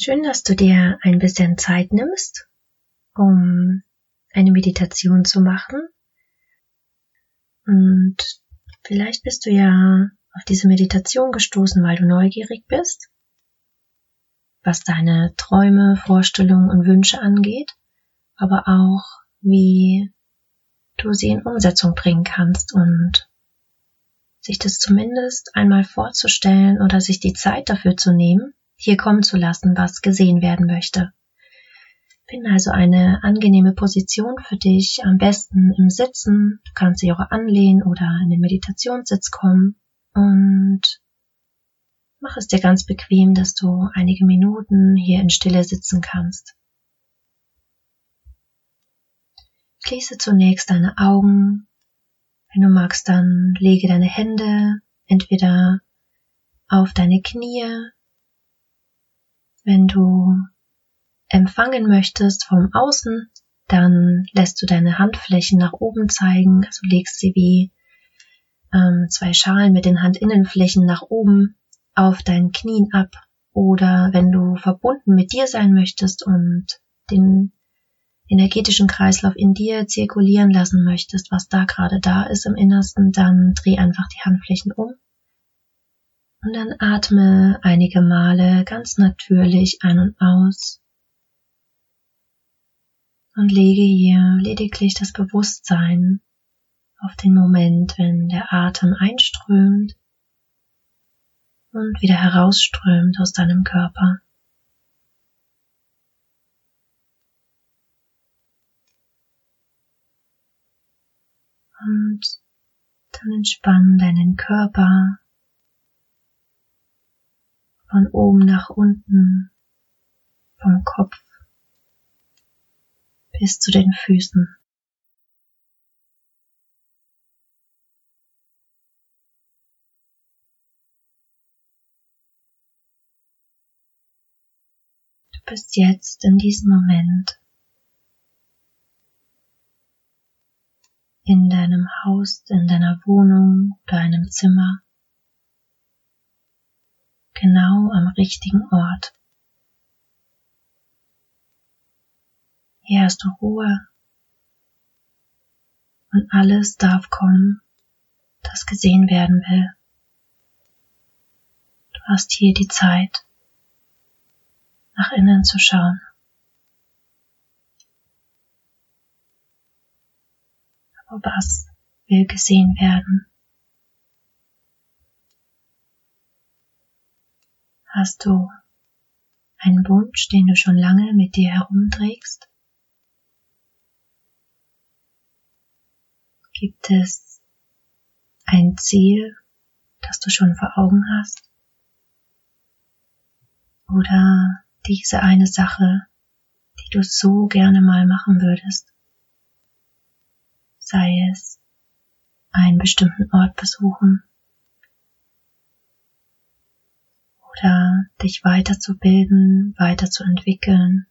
Schön, dass du dir ein bisschen Zeit nimmst, um eine Meditation zu machen. Und vielleicht bist du ja auf diese Meditation gestoßen, weil du neugierig bist, was deine Träume, Vorstellungen und Wünsche angeht, aber auch wie du sie in Umsetzung bringen kannst und sich das zumindest einmal vorzustellen oder sich die Zeit dafür zu nehmen, hier kommen zu lassen, was gesehen werden möchte. Finde also eine angenehme Position für dich, am besten im Sitzen. Du kannst dich auch anlehnen oder in den Meditationssitz kommen und mach es dir ganz bequem, dass du einige Minuten hier in Stille sitzen kannst. Schließe zunächst deine Augen. Wenn du magst, dann lege deine Hände entweder auf deine Knie wenn du empfangen möchtest vom Außen, dann lässt du deine Handflächen nach oben zeigen, also legst sie wie ähm, zwei Schalen mit den Handinnenflächen nach oben auf deinen Knien ab. Oder wenn du verbunden mit dir sein möchtest und den energetischen Kreislauf in dir zirkulieren lassen möchtest, was da gerade da ist im Innersten, dann dreh einfach die Handflächen um und dann atme einige Male ganz natürlich ein und aus und lege hier lediglich das Bewusstsein auf den Moment, wenn der Atem einströmt und wieder herausströmt aus deinem Körper. Und dann entspann deinen Körper von oben nach unten, vom Kopf bis zu den Füßen. Du bist jetzt in diesem Moment in deinem Haus, in deiner Wohnung oder einem Zimmer genau am richtigen Ort. Hier hast du Ruhe und alles darf kommen, das gesehen werden will. Du hast hier die Zeit, nach innen zu schauen. Aber was will gesehen werden? Hast du einen Wunsch, den du schon lange mit dir herumträgst? Gibt es ein Ziel, das du schon vor Augen hast? Oder diese eine Sache, die du so gerne mal machen würdest? Sei es einen bestimmten Ort besuchen oder dich weiterzubilden, weiterzuentwickeln,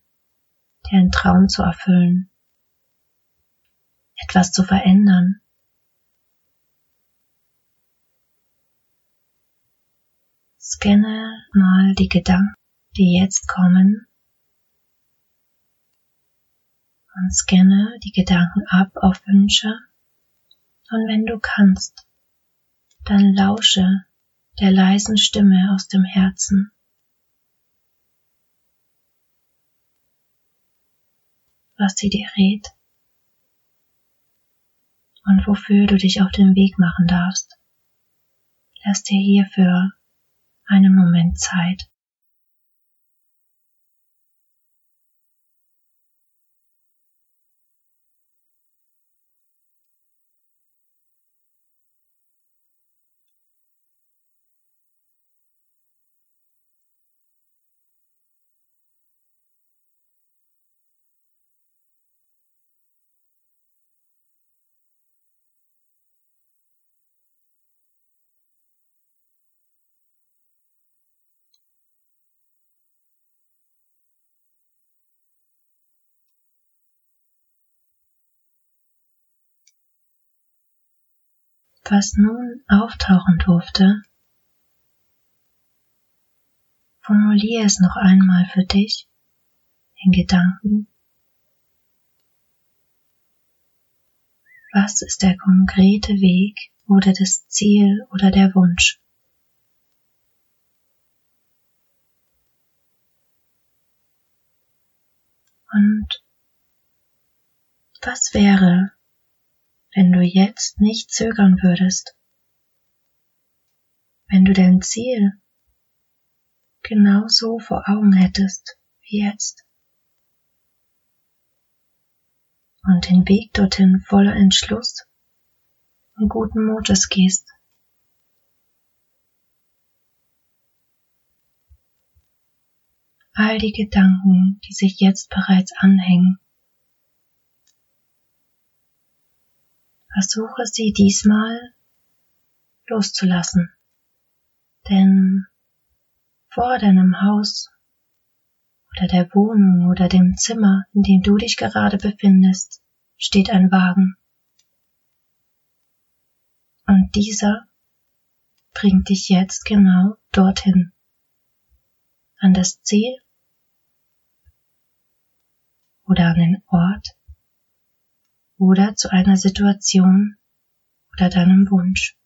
dir einen Traum zu erfüllen, etwas zu verändern. Scanne mal die Gedanken, die jetzt kommen und scanne die Gedanken ab auf Wünsche und wenn du kannst, dann lausche der leisen Stimme aus dem Herzen. was sie dir rät und wofür du dich auf den Weg machen darfst. Lass dir hierfür einen Moment Zeit. Was nun auftauchen durfte, Formulier es noch einmal für dich in Gedanken. Was ist der konkrete Weg oder das Ziel oder der Wunsch? Und was wäre, wenn du jetzt nicht zögern würdest? Wenn du dein Ziel genau so vor Augen hättest wie jetzt? Und den Weg dorthin voller Entschluss und guten Mutes gehst. all die Gedanken, die sich jetzt bereits anhängen. Versuche sie diesmal loszulassen, denn vor deinem Haus oder der Wohnung oder dem Zimmer, in dem du dich gerade befindest, steht ein Wagen. Und dieser bringt dich jetzt genau dorthin, an das Ziel, oder an den Ort oder zu einer Situation oder deinem Wunsch.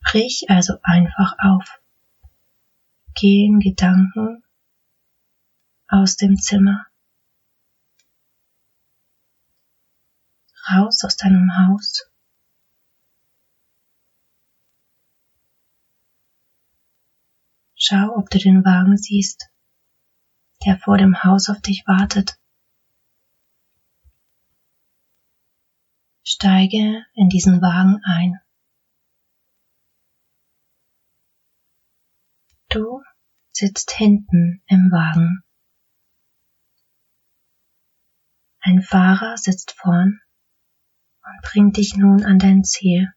Brich also einfach auf. Geh in Gedanken aus dem Zimmer. Raus aus deinem Haus. Schau, ob du den Wagen siehst der vor dem Haus auf dich wartet. Steige in diesen Wagen ein. Du sitzt hinten im Wagen. Ein Fahrer sitzt vorn und bringt dich nun an dein Ziel.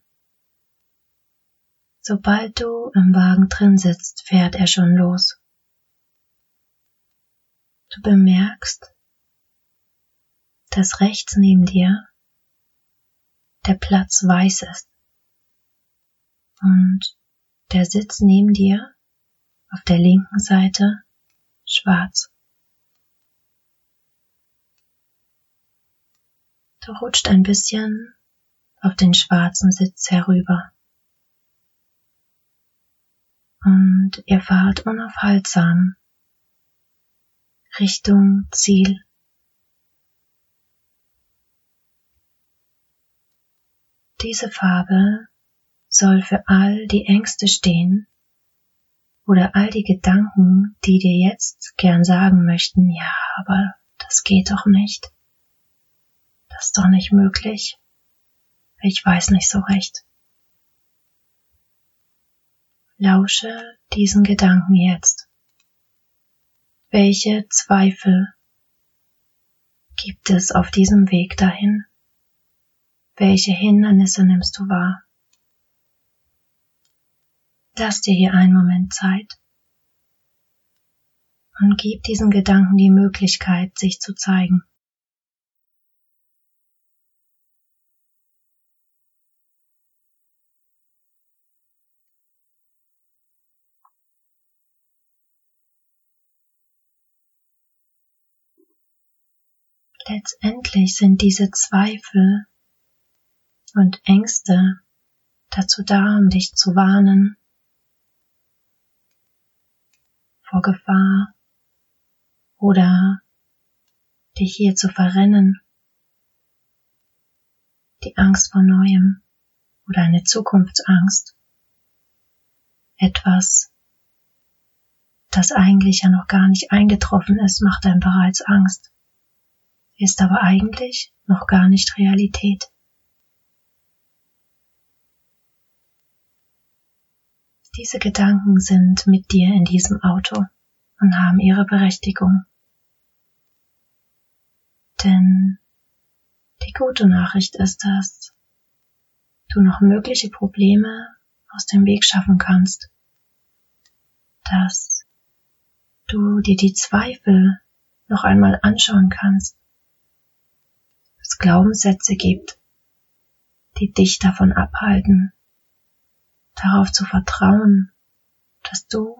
Sobald du im Wagen drin sitzt, fährt er schon los. Du bemerkst, dass rechts neben dir der Platz weiß ist und der Sitz neben dir auf der linken Seite schwarz. Du rutscht ein bisschen auf den schwarzen Sitz herüber. Und ihr fahrt unaufhaltsam Richtung Ziel. Diese Farbe soll für all die Ängste stehen oder all die Gedanken, die dir jetzt gern sagen möchten, ja, aber das geht doch nicht. Das ist doch nicht möglich. Ich weiß nicht so recht. Lausche diesen Gedanken jetzt. Welche Zweifel gibt es auf diesem Weg dahin? Welche Hindernisse nimmst du wahr? Lass dir hier einen Moment Zeit und gib diesen Gedanken die Möglichkeit, sich zu zeigen. Letztendlich sind diese Zweifel und Ängste dazu da, um dich zu warnen vor Gefahr oder dich hier zu verrennen, die Angst vor Neuem oder eine Zukunftsangst, etwas, das eigentlich ja noch gar nicht eingetroffen ist, macht einem bereits Angst ist aber eigentlich noch gar nicht Realität. Diese Gedanken sind mit dir in diesem Auto und haben ihre Berechtigung. Denn die gute Nachricht ist, dass du noch mögliche Probleme aus dem Weg schaffen kannst, dass du dir die Zweifel noch einmal anschauen kannst es Glaubenssätze gibt, die dich davon abhalten, darauf zu vertrauen, dass du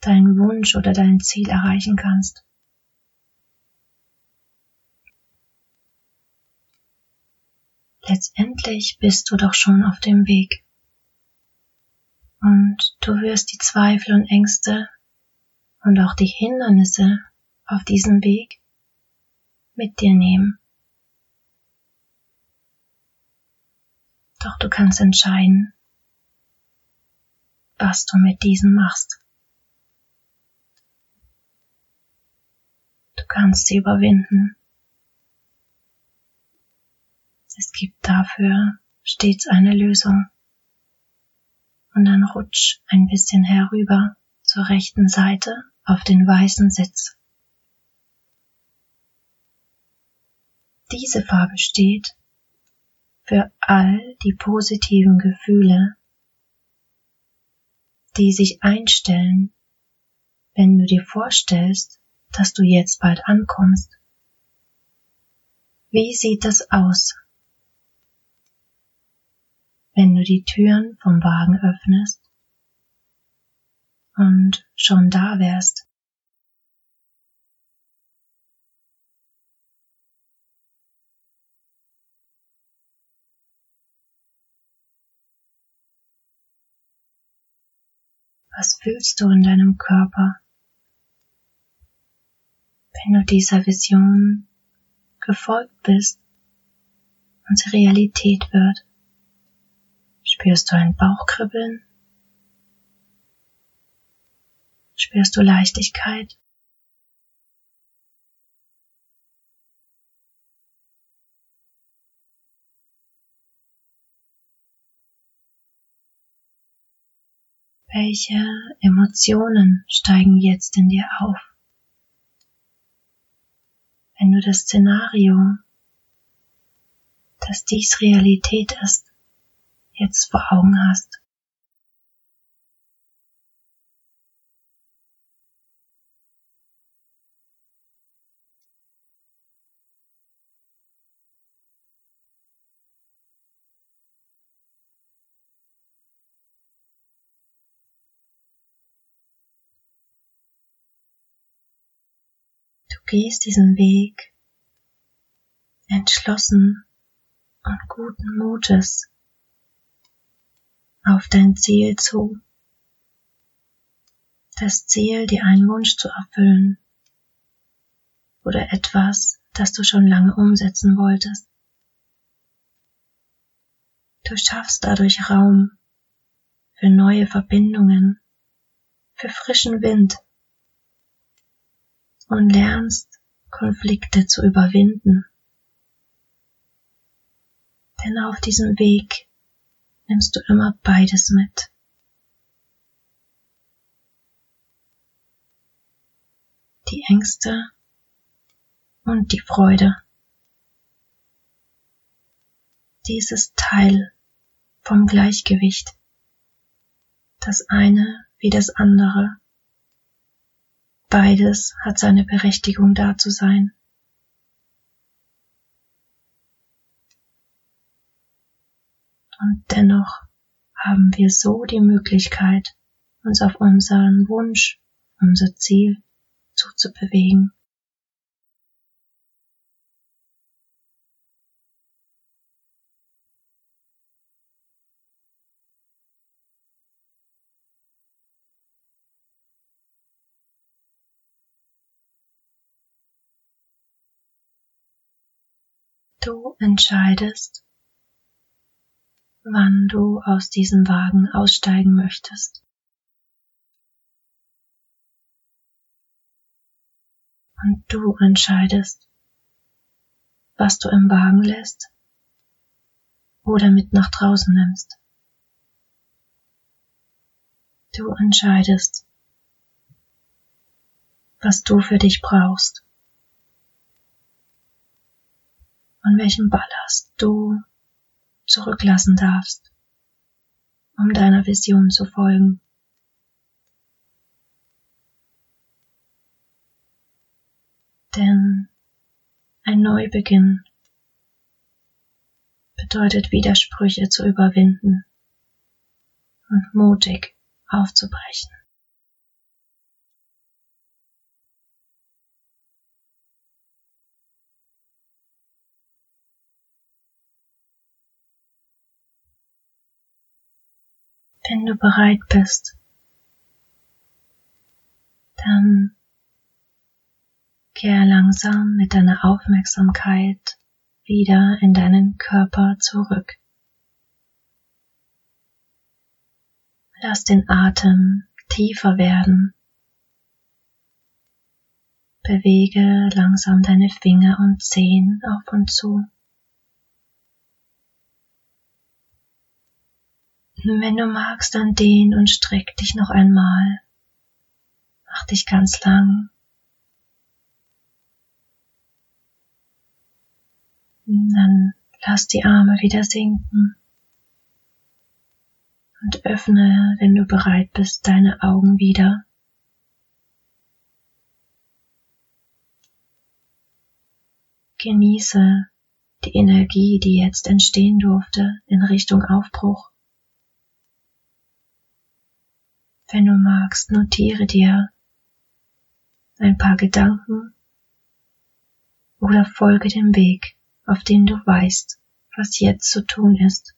deinen Wunsch oder dein Ziel erreichen kannst. Letztendlich bist du doch schon auf dem Weg. Und du wirst die Zweifel und Ängste und auch die Hindernisse auf diesem Weg mit dir nehmen. Doch du kannst entscheiden, was du mit diesen machst. Du kannst sie überwinden. Es gibt dafür stets eine Lösung. Und dann rutsch ein bisschen herüber zur rechten Seite auf den weißen Sitz. Diese Farbe steht für all die positiven Gefühle, die sich einstellen, wenn du dir vorstellst, dass du jetzt bald ankommst. Wie sieht es aus, wenn du die Türen vom Wagen öffnest und schon da wärst? Was fühlst du in deinem Körper, wenn du dieser Vision gefolgt bist und sie Realität wird? Spürst du ein Bauchkribbeln? Spürst du Leichtigkeit? Welche Emotionen steigen jetzt in dir auf? Wenn du das Szenario, dass dies Realität ist, jetzt vor Augen hast. Gehst diesen Weg entschlossen und guten Mutes auf dein Ziel zu. Das Ziel, dir einen Wunsch zu erfüllen oder etwas, das du schon lange umsetzen wolltest. Du schaffst dadurch Raum für neue Verbindungen, für frischen Wind und lernst, Konflikte zu überwinden. Denn auf diesem Weg nimmst du immer beides mit. Die Ängste und die Freude. Dieses Teil vom Gleichgewicht. Das eine wie das andere. Beides hat seine Berechtigung da zu sein. Und dennoch haben wir so die Möglichkeit, uns auf unseren Wunsch, unser Ziel zuzubewegen. Du entscheidest, wann du aus diesem Wagen aussteigen möchtest. Und du entscheidest, was du im Wagen lässt oder mit nach draußen nimmst. Du entscheidest, was du für dich brauchst. Von welchem Ballast du zurücklassen darfst, um deiner Vision zu folgen. Denn ein Neubeginn bedeutet Widersprüche zu überwinden und mutig aufzubrechen. Wenn du bereit bist, dann kehr langsam mit deiner Aufmerksamkeit wieder in deinen Körper zurück. Lass den Atem tiefer werden. Bewege langsam deine Finger und Zehen auf und zu. Wenn du magst, dann dehn und streck dich noch einmal. Mach dich ganz lang. Dann lass die Arme wieder sinken und öffne, wenn du bereit bist, deine Augen wieder. Genieße die Energie, die jetzt entstehen durfte in Richtung Aufbruch. Wenn du magst, notiere dir ein paar Gedanken oder folge dem Weg, auf dem du weißt, was jetzt zu tun ist.